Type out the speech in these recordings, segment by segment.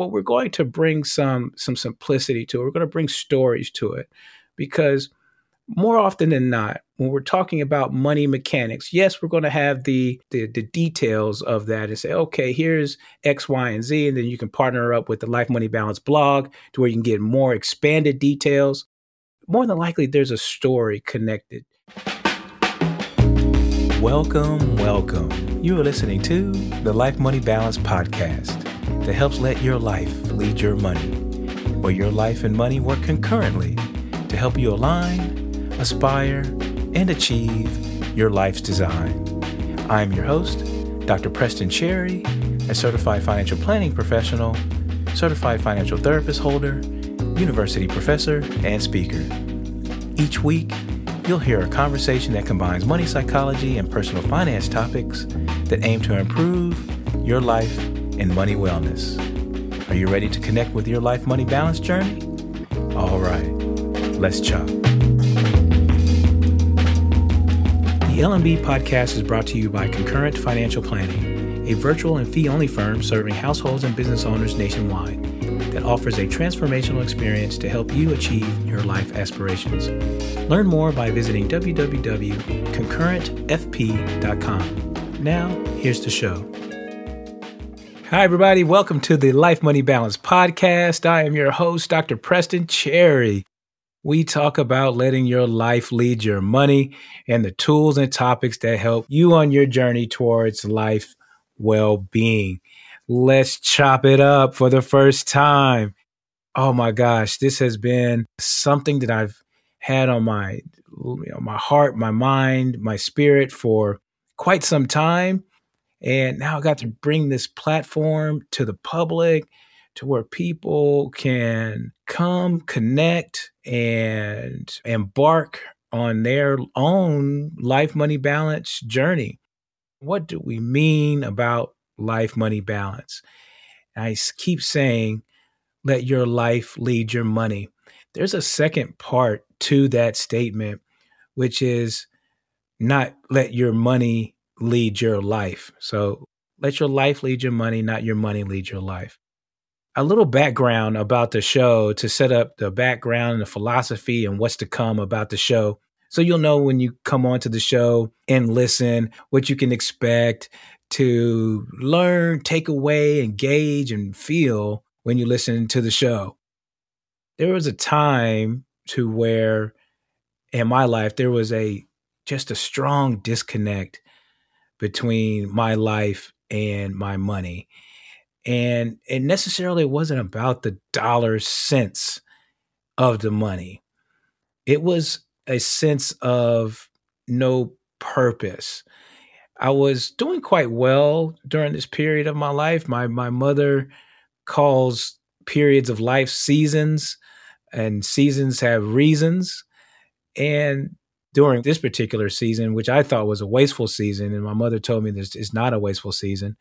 but we're going to bring some some simplicity to it. We're going to bring stories to it because more often than not, when we're talking about money mechanics, yes, we're going to have the, the, the details of that and say, okay, here's X, Y, and Z, and then you can partner up with the Life Money Balance blog to where you can get more expanded details. More than likely, there's a story connected. Welcome, welcome. You are listening to the Life Money Balance podcast that helps let your life lead your money, where your life and money work concurrently to help you align aspire, and achieve your life's design. I am your host, Dr. Preston Cherry, a certified financial planning professional, certified financial therapist holder, university professor, and speaker. Each week, you'll hear a conversation that combines money psychology and personal finance topics that aim to improve your life and money wellness. Are you ready to connect with your life money balance journey? All right, let's chop. The LMB podcast is brought to you by Concurrent Financial Planning, a virtual and fee only firm serving households and business owners nationwide that offers a transformational experience to help you achieve your life aspirations. Learn more by visiting www.concurrentfp.com. Now, here's the show. Hi, everybody. Welcome to the Life Money Balance podcast. I am your host, Dr. Preston Cherry we talk about letting your life lead your money and the tools and topics that help you on your journey towards life well being. Let's chop it up for the first time. Oh my gosh, this has been something that I've had on my you know, my heart, my mind, my spirit for quite some time. And now I got to bring this platform to the public to where people can come, connect, and embark on their own life money balance journey. What do we mean about life money balance? I keep saying, let your life lead your money. There's a second part to that statement, which is not let your money lead your life. So let your life lead your money, not your money lead your life a little background about the show to set up the background and the philosophy and what's to come about the show. So you'll know when you come onto the show and listen what you can expect to learn, take away, engage, and feel when you listen to the show. There was a time to where in my life there was a just a strong disconnect between my life and my money and it necessarily wasn't about the dollars cents of the money. It was a sense of no purpose. I was doing quite well during this period of my life. My my mother calls periods of life seasons, and seasons have reasons. And during this particular season, which I thought was a wasteful season, and my mother told me this is not a wasteful season,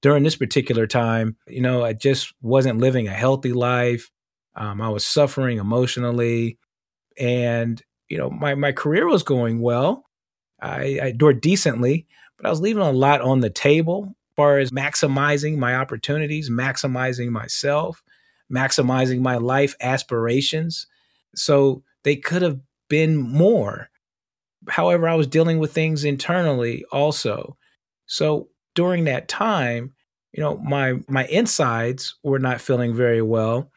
during this particular time, you know, I just wasn't living a healthy life. Um, I was suffering emotionally, and you know, my my career was going well. I, I doing decently, but I was leaving a lot on the table as far as maximizing my opportunities, maximizing myself, maximizing my life aspirations. So they could have been more. However, I was dealing with things internally also. So during that time, you know, my my insides were not feeling very well.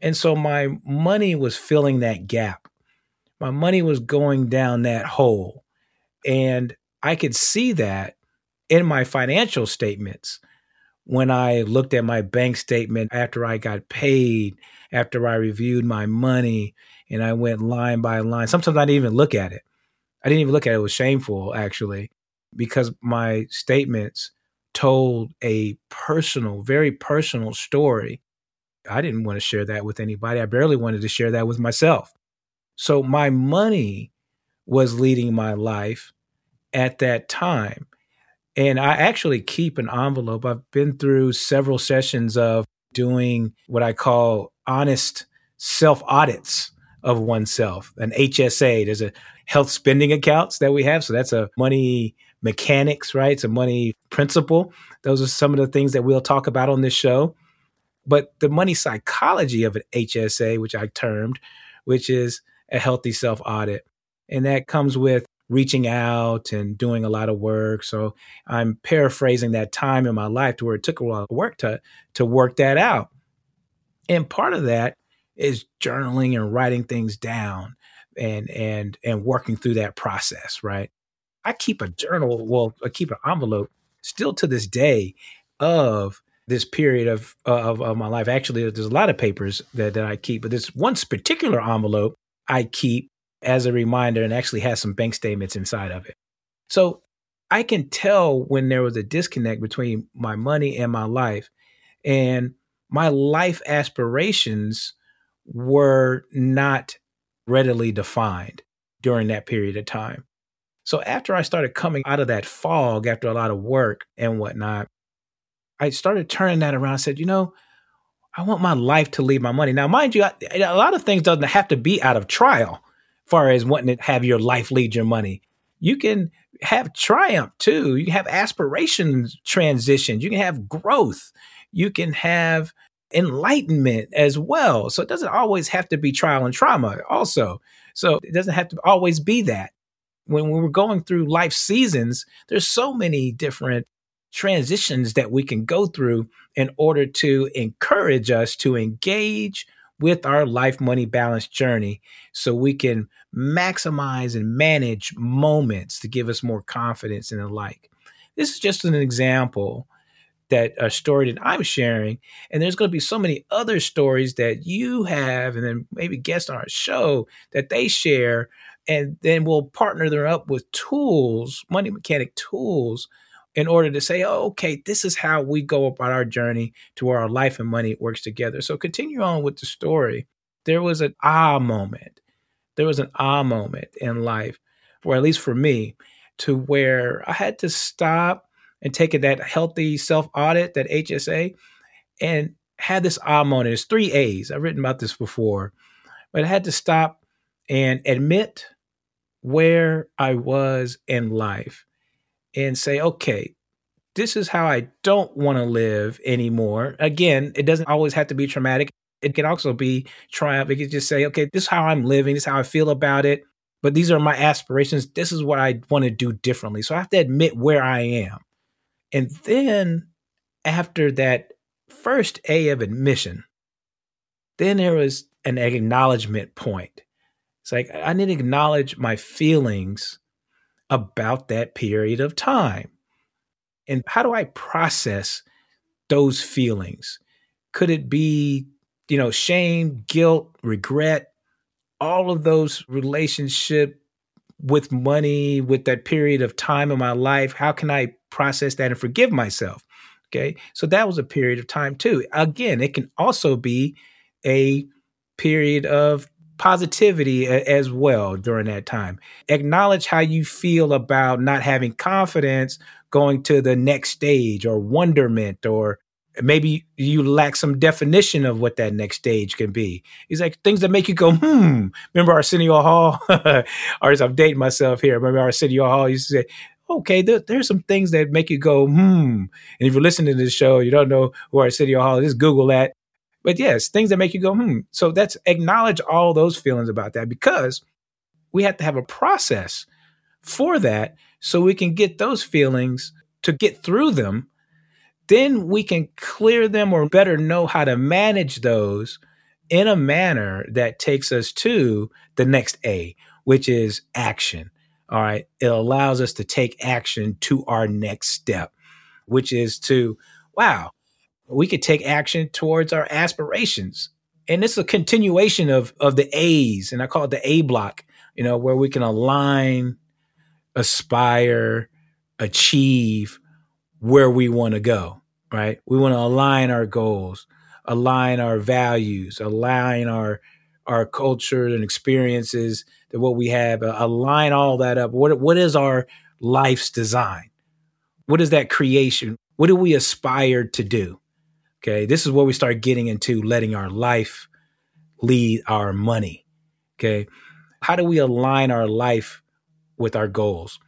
And so my money was filling that gap. My money was going down that hole. And I could see that in my financial statements when I looked at my bank statement after I got paid, after I reviewed my money, and I went line by line. Sometimes I didn't even look at it. I didn't even look at it. It was shameful, actually, because my statements told a personal, very personal story. I didn't want to share that with anybody. I barely wanted to share that with myself. So my money was leading my life at that time. And I actually keep an envelope. I've been through several sessions of doing what I call honest self audits of oneself, an HSA. There's a health spending accounts that we have. So that's a money mechanics, right? It's a money principle. Those are some of the things that we'll talk about on this show. but the money psychology of an HSA, which I termed, which is a healthy self audit. And that comes with reaching out and doing a lot of work. So I'm paraphrasing that time in my life to where it took a lot of work to, to work that out. And part of that is journaling and writing things down and and and working through that process, right? I keep a journal, well, I keep an envelope still to this day of this period of, of, of my life. Actually, there's a lot of papers that, that I keep, but this one particular envelope I keep as a reminder and actually has some bank statements inside of it. So I can tell when there was a disconnect between my money and my life. And my life aspirations were not readily defined during that period of time. So after I started coming out of that fog after a lot of work and whatnot, I started turning that around. I said, you know, I want my life to lead my money. Now, mind you, a lot of things doesn't have to be out of trial, far as wanting to have your life lead your money. You can have triumph too. You can have aspirations transitions. You can have growth. You can have enlightenment as well. So it doesn't always have to be trial and trauma also. So it doesn't have to always be that. When we we're going through life seasons, there's so many different transitions that we can go through in order to encourage us to engage with our life money balance journey so we can maximize and manage moments to give us more confidence and the like. This is just an example that a story that I'm sharing. And there's going to be so many other stories that you have, and then maybe guests on our show that they share. And then we'll partner them up with tools, money mechanic tools in order to say, oh, okay, this is how we go about our journey to where our life and money works together. So continue on with the story. There was an ah moment. There was an ah moment in life, or at least for me, to where I had to stop and taking that healthy self audit, that HSA, and had this ah moment. It's three A's. I've written about this before, but I had to stop and admit where I was in life and say, okay, this is how I don't want to live anymore. Again, it doesn't always have to be traumatic. It can also be triumph. It can just say, okay, this is how I'm living. This is how I feel about it. But these are my aspirations. This is what I want to do differently. So I have to admit where I am. And then after that first A of admission, then there was an acknowledgement point. It's like I need to acknowledge my feelings about that period of time. And how do I process those feelings? Could it be, you know, shame, guilt, regret, all of those relationship with money, with that period of time in my life? How can I process that and forgive myself? Okay. So that was a period of time too. Again, it can also be a period of positivity as well during that time. Acknowledge how you feel about not having confidence going to the next stage or wonderment or maybe you lack some definition of what that next stage can be. It's like things that make you go, hmm. Remember Arsenio Hall? or as I'm dating myself here, remember Arsenio Hall used to say, okay, there, there's some things that make you go, hmm. And if you're listening to this show, you don't know who Arsenio Hall is, Google that but yes, things that make you go, hmm. So that's acknowledge all those feelings about that because we have to have a process for that so we can get those feelings to get through them. Then we can clear them or better know how to manage those in a manner that takes us to the next A, which is action. All right. It allows us to take action to our next step, which is to, wow, we could take action towards our aspirations. And it's a continuation of of the A's, and I call it the A block, you know, where we can align, aspire, achieve where we want to go, right? We want to align our goals, align our values, align our our culture and experiences that what we have, uh, align all that up. What what is our life's design? What is that creation? What do we aspire to do? Okay. This is where we start getting into letting our life lead our money. Okay. How do we align our life with our goals?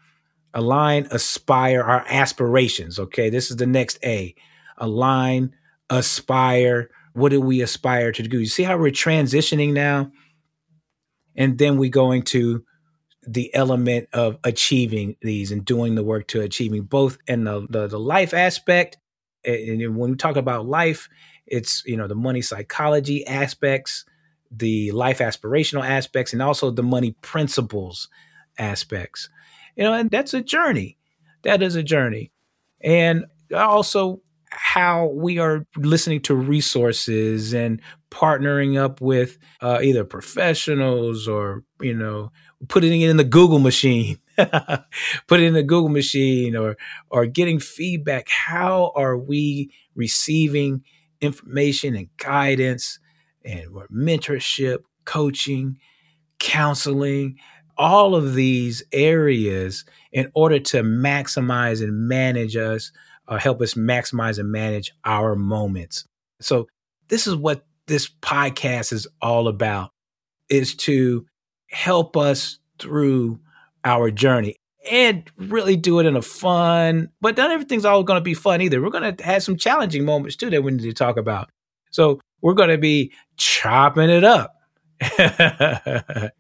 Align, aspire our aspirations. Okay. This is the next A. Align, aspire, what do we aspire to do? You see how we're transitioning now? And then we go into the element of achieving these and doing the work to achieving both in the, the, the life aspect. And when we talk about life, it's, you know, the money psychology aspects, the life aspirational aspects, and also the money principles aspects. You know, and that's a journey. That is a journey. And also how we are listening to resources and partnering up with uh, either professionals or you know putting it in the Google machine, put it in the Google machine, or or getting feedback. How are we receiving information and guidance and mentorship, coaching, counseling, all of these areas in order to maximize and manage us uh, help us maximize and manage our moments. So this is what this podcast is all about is to help us through our journey and really do it in a fun, but not everything's all going to be fun either. We're going to have some challenging moments too that we need to talk about. So we're going to be chopping it up. we're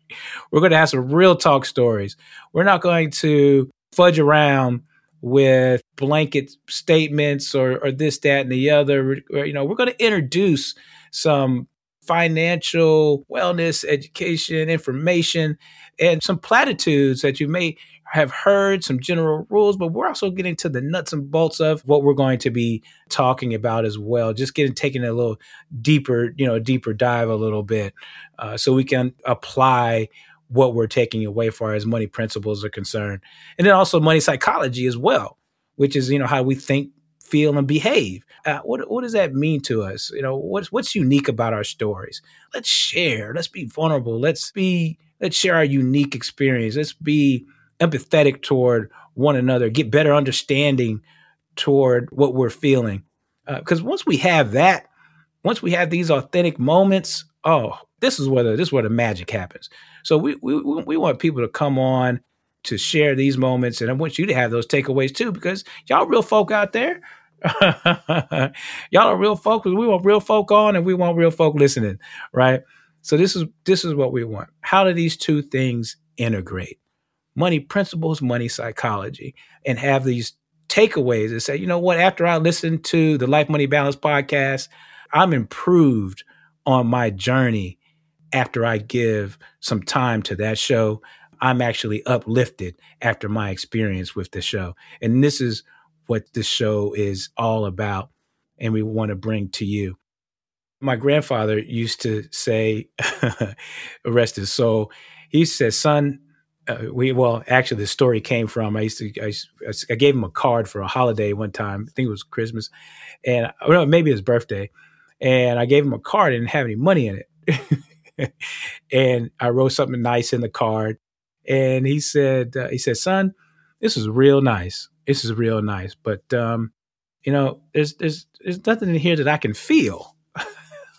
going to have some real talk stories. We're not going to fudge around with blanket statements or, or this, that, and the other. You know, we're going to introduce some financial wellness, education, information, and some platitudes that you may have heard, some general rules, but we're also getting to the nuts and bolts of what we're going to be talking about as well. Just getting taking a little deeper, you know, deeper dive a little bit, uh, so we can apply what we're taking away far as money principles are concerned. And then also money psychology as well, which is, you know, how we think, feel, and behave. Uh, what, what does that mean to us? You know, what's, what's unique about our stories? Let's share. Let's be vulnerable. Let's be, let's share our unique experience. Let's be empathetic toward one another, get better understanding toward what we're feeling. Because uh, once we have that, once we have these authentic moments, oh, this is where the, this is where the magic happens. So we, we we want people to come on to share these moments, and I want you to have those takeaways too, because y'all real folk out there. y'all are real folk. We want real folk on, and we want real folk listening, right? So this is this is what we want. How do these two things integrate? Money principles, money psychology, and have these takeaways and say, you know what? After I listen to the Life Money Balance podcast, I'm improved on my journey after I give some time to that show, I'm actually uplifted after my experience with the show. And this is what the show is all about and we want to bring to you. My grandfather used to say, rest his soul, he said, son, uh, we well actually the story came from I used to I, I, gave him a card for a holiday one time I think it was Christmas and know maybe his birthday and I gave him a card and didn't have any money in it and I wrote something nice in the card. And he said, uh, he said, son, this is real nice. This is real nice. But, um, you know, there's, there's, there's nothing in here that I can feel.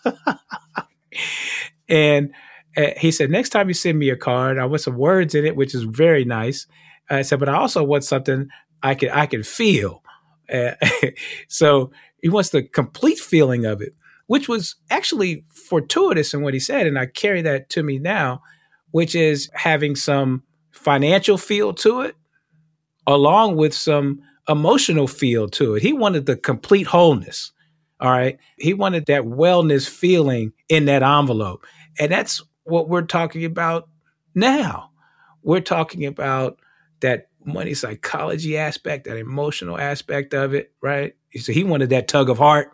and uh, he said, next time you send me a card, I want some words in it, which is very nice. I said, but I also want something I can, I can feel. Uh, so he wants the complete feeling of it which was actually fortuitous in what he said. And I carry that to me now, which is having some financial feel to it, along with some emotional feel to it. He wanted the complete wholeness. All right. He wanted that wellness feeling in that envelope. And that's what we're talking about now. We're talking about that money psychology aspect, that emotional aspect of it, right? So he wanted that tug of heart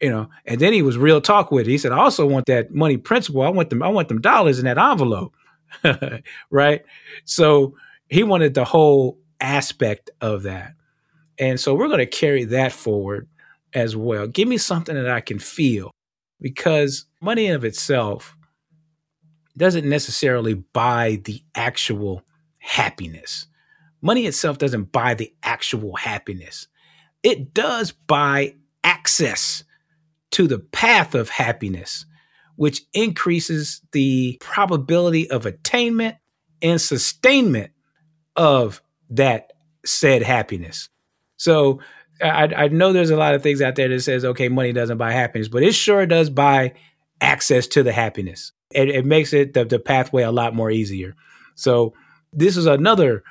you know, and then he was real talk with it. He said, I also want that money principle. I want them, I want them dollars in that envelope. right. So he wanted the whole aspect of that. And so we're going to carry that forward as well. Give me something that I can feel because money in of itself doesn't necessarily buy the actual happiness. Money itself doesn't buy the actual happiness. It does buy access to the path of happiness, which increases the probability of attainment and sustainment of that said happiness. So I, I know there's a lot of things out there that says, okay, money doesn't buy happiness, but it sure does buy access to the happiness. It, it makes it the, the pathway a lot more easier. So this is another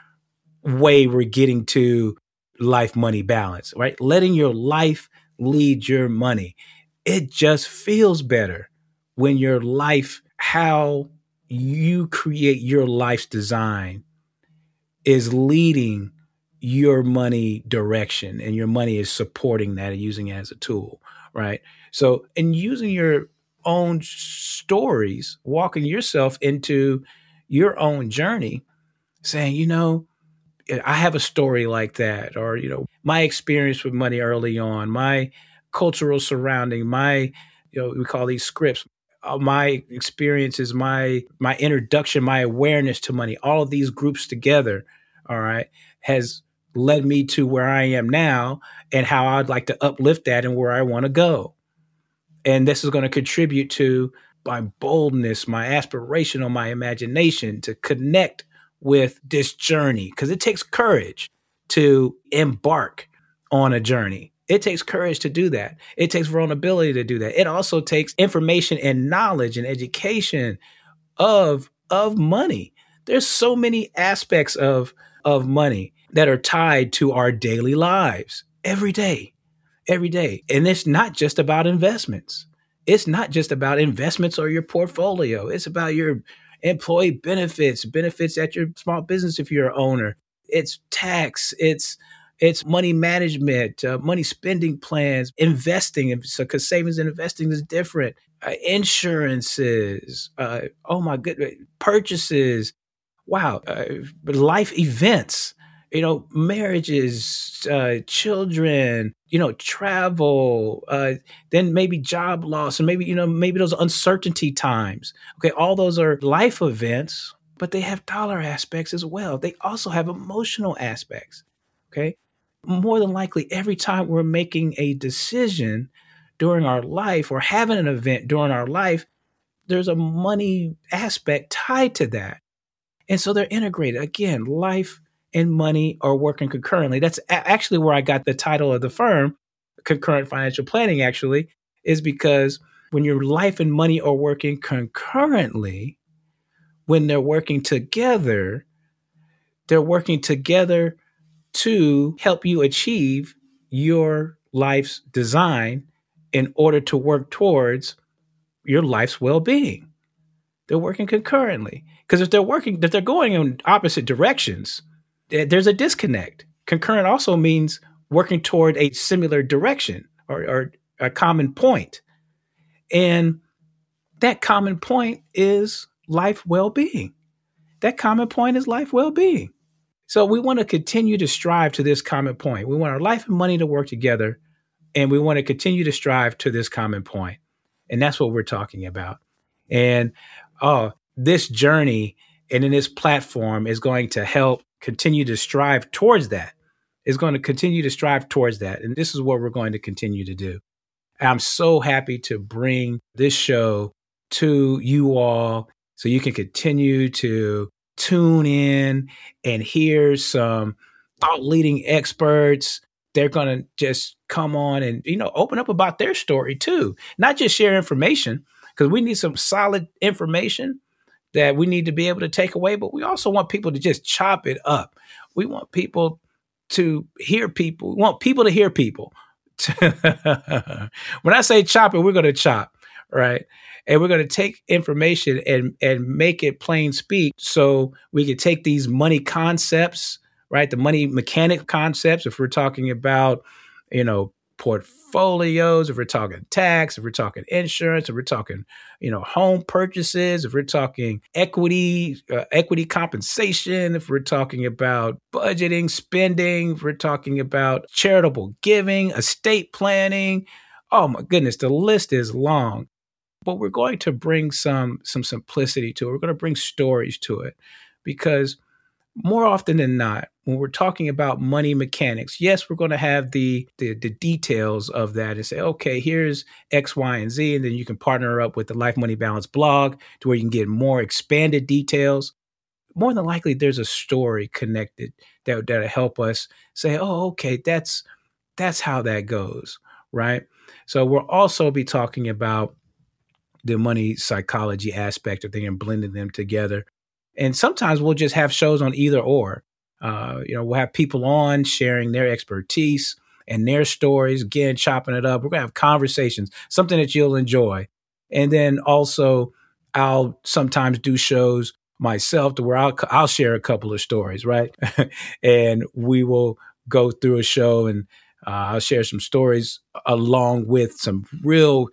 way we're getting to life money balance, right? Letting your life lead your money. It just feels better when your life, how you create your life's design, is leading your money direction and your money is supporting that and using it as a tool, right? So, in using your own stories, walking yourself into your own journey, saying, you know, eh, I have a story like that, or, you know, my experience with money early on, my cultural surrounding, my, you know, we call these scripts, uh, my experiences, my my introduction, my awareness to money, all of these groups together, all right, has led me to where I am now and how I'd like to uplift that and where I want to go. And this is going to contribute to my boldness, my aspiration, or my imagination to connect with this journey because it takes courage to embark on a journey. It takes courage to do that. It takes vulnerability to do that. It also takes information and knowledge and education of of money. There's so many aspects of of money that are tied to our daily lives every day every day. And it's not just about investments. It's not just about investments or your portfolio. It's about your employee benefits, benefits at your small business if you're an owner. It's tax, it's it's money management, uh, money spending plans, investing. So, because savings and investing is different. Uh, insurances. Uh, oh my goodness, purchases. Wow, uh, life events you know, marriages, uh, children, you know, travel, uh, then maybe job loss, and maybe, you know, maybe those uncertainty times. Okay, all those are life events, but they have dollar aspects as well. They also have emotional aspects. Okay. More than likely, every time we're making a decision during our life or having an event during our life, there's a money aspect tied to that. And so they're integrated. Again, life and money are working concurrently. That's a- actually where I got the title of the firm, Concurrent Financial Planning, actually, is because when your life and money are working concurrently, when they're working together, they're working together to help you achieve your life's design in order to work towards your life's well-being. They're working concurrently. Because if they're working, if they're going in opposite directions, there's a disconnect. Concurrent also means working toward a similar direction or, or a common. And that common point is life well being. That common point is life well being. So we want to continue to strive to this common point. We want our life and money to work together, and we want to continue to strive to this common point. And that's what we're talking about. And oh, this journey and in this platform is going to help continue to strive towards that, is going to continue to strive towards that. And this is what we're going to continue to do. I'm so happy to bring this show to you all so you can continue to tune in and hear some thought leading experts. They're going to just come on and, you know, open up about their story too, not just share information because we need some solid information that we need to be able to take away, but we also want people to just chop it up. We want people to hear people. We want people to hear people. when I say chop it, we're going to chop, right? And we're going to take information and and make it plain speak, so we can take these money concepts, right? The money mechanic concepts. If we're talking about, you know, portfolios, if we're talking tax, if we're talking insurance, if we're talking, you know, home purchases, if we're talking equity, uh, equity compensation, if we're talking about budgeting, spending, if we're talking about charitable giving, estate planning. Oh my goodness, the list is long. But we're going to bring some some simplicity to it. We're going to bring stories to it because more often than not, when we're talking about money mechanics, yes, we're going to have the, the, the details of that and say, okay, here's X, Y, and Z, and then you can partner up with the Life Money Balance blog to where you can get more expanded details. More than likely, there's a story connected that that'll help us say, oh, okay, that's That's how that goes, right? So we'll also be talking about the money psychology aspect of things and blending them together. And sometimes we'll just have shows on either or. Uh, you know, we'll have people on sharing their expertise and their stories, again, chopping it up. We're going to have conversations, something that you'll enjoy. And then also, I'll sometimes do shows myself to where I'll, I'll share a couple of stories, right? and we will go through a show and uh, I'll share some stories along with some real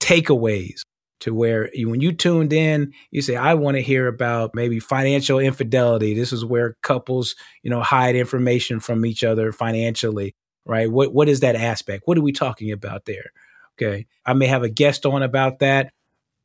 takeaways to where you, when you tuned in, you say, I want to hear about maybe financial infidelity. This is where couples, you know, hide information from each other financially, right? What what is that aspect? What are we talking about there? Okay. I may have a guest on about that,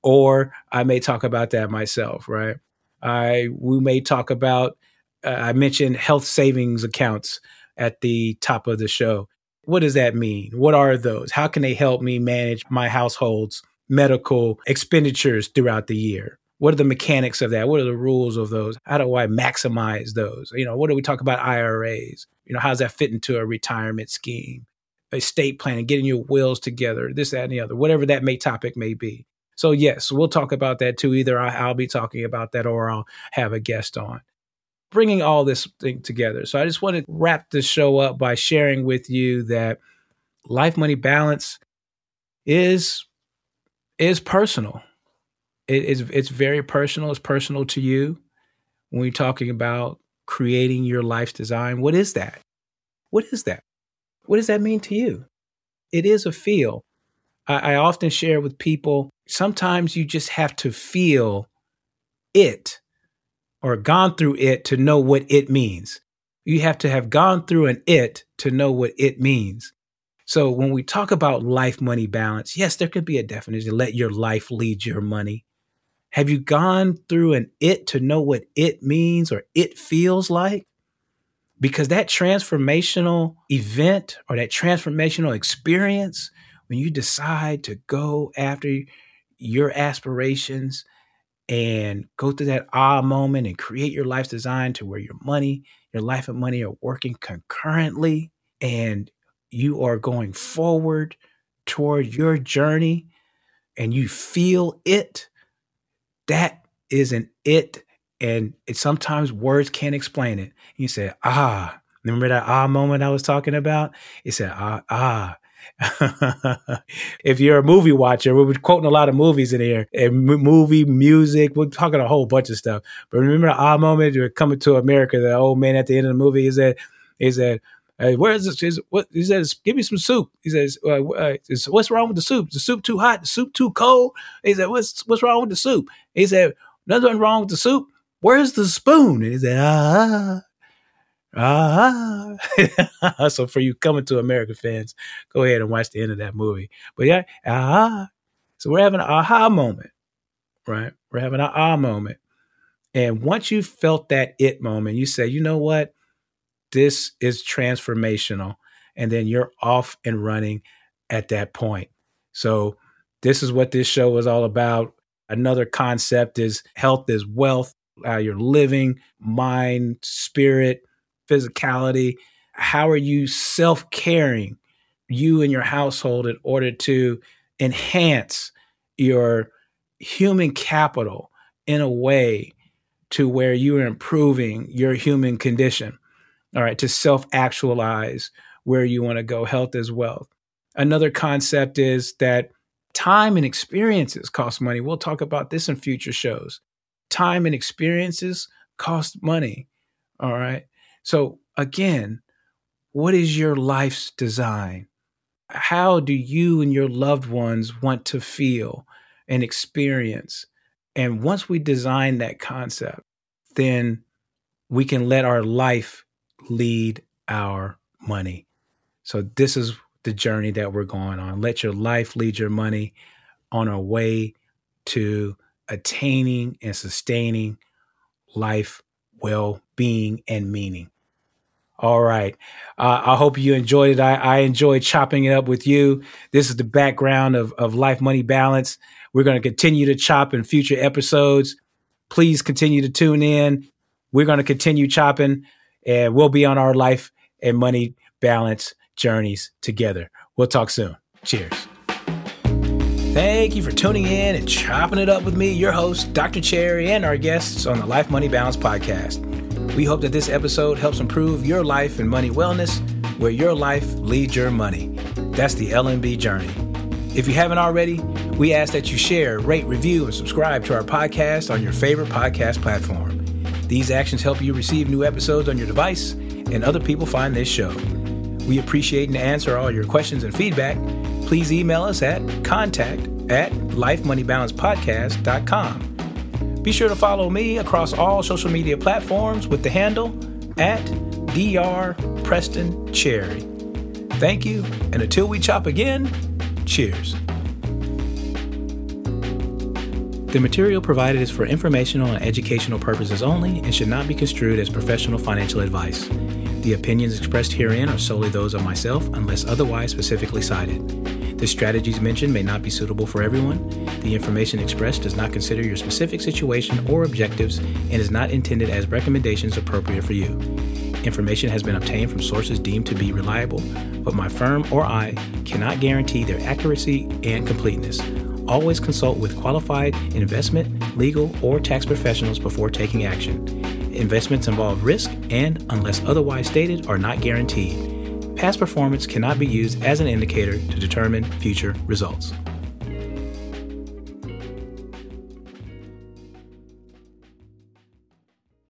or I may talk about that myself, right? I we may talk about uh, I mentioned health savings accounts at the top of the show. What does that mean? What are those? How can they help me manage my household's medical expenditures throughout the year? What are the mechanics of that? What are the rules of those? How do I maximize those? You know, what do we talk about IRAs? You know, how does that fit into a retirement scheme? Estate planning, getting your wills together, this, that, and the other, whatever that may topic may be. So yes, we'll talk about that too. Either I'll be talking about that or I'll have a guest on. Bringing all this thing together. So I just want to wrap the show up by sharing with you that life money balance is is personal. It is it's very personal. It's personal to you. When you're talking about creating your life's design, what is that? What is that? What does that mean to you? It is a feel. I, I often share with people sometimes you just have to feel it or gone through it to know what it means. You have to have gone through an it to know what it means. So when we talk about life money balance, yes, there could be a definition let your life lead your money. Have you gone through an it to know what it means or it feels like? Because that transformational event or that transformational experience, when you decide to go after your aspirations and go through that ah moment and create your life's design to where your money, your life and money are working concurrently and you are going forward toward your journey and you feel it, that is an it. And it sometimes words can't explain it. You say, ah, remember that ah moment I was talking about? It said, ah, ah. if you're a movie watcher, we're quoting a lot of movies in here, and movie, music, we're talking a whole bunch of stuff. But remember the ah moment, you're coming to America, the old man at the end of the movie, is that, is that, Hey, where is this? Is, what he says? Give me some soup. He says, uh, uh, "What's wrong with the soup? The soup too hot? The soup too cold?" He said, "What's what's wrong with the soup?" He said, "Nothing wrong with the soup. Where's the spoon?" And he said, "Ah." Ah, so for you coming to America fans, go ahead and watch the end of that movie. But yeah, ah, so we're having an aha moment, right? We're having an ah moment, and once you felt that it moment, you say, you know what? This is transformational. And then you're off and running at that point. So, this is what this show is all about. Another concept is health is wealth, how you're living, mind, spirit, physicality. How are you self caring, you and your household, in order to enhance your human capital in a way to where you are improving your human condition? All right, to self actualize where you want to go, health as wealth. Another concept is that time and experiences cost money. We'll talk about this in future shows. Time and experiences cost money. All right. So, again, what is your life's design? How do you and your loved ones want to feel and experience? And once we design that concept, then we can let our life lead our money. So this is the journey that we're going on. Let your life lead your money on our way to attaining and sustaining life, well being, and meaning. All right. Uh, I hope you enjoyed it. I, I enjoyed chopping it up with you. This is the background of, of Life Money Balance. We're going to continue to chop in future episodes. Please continue to tune in. We're going to continue chopping and we'll be on our life and money balance journeys together. We'll talk soon. Cheers. Thank you for tuning in and chopping it up with me, your host, Dr. Cherry, and our guests on the Life Money Balance podcast. We hope that this episode helps improve your life and money wellness, where your life leads your money. That's the LMB journey. If you haven't already, we ask that you share, rate, review, and subscribe to our podcast on your favorite podcast platform. These actions help you receive new episodes on your device and other people find this show. We appreciate and answer all your questions and feedback. Please email us at contact at lifemoneybalancepodcast.com. Be sure to follow me across all social media platforms with the handle at Dr. Preston Cherry. Thank you, and until we chop again, cheers. The material provided is for informational and educational purposes only and should not be construed as professional financial advice. The opinions expressed herein are solely those of myself unless otherwise specifically cited. The strategies mentioned may not be suitable for everyone. The information expressed does not consider your specific situation or objectives and is not intended as recommendations appropriate for you. Information has been obtained from sources deemed to be reliable, but my firm or I cannot guarantee their accuracy and completeness. Always consult with qualified investment, legal, or tax professionals before taking action. Investments involve risk and, unless otherwise stated, are not guaranteed. Past performance cannot be used as an indicator to determine future results.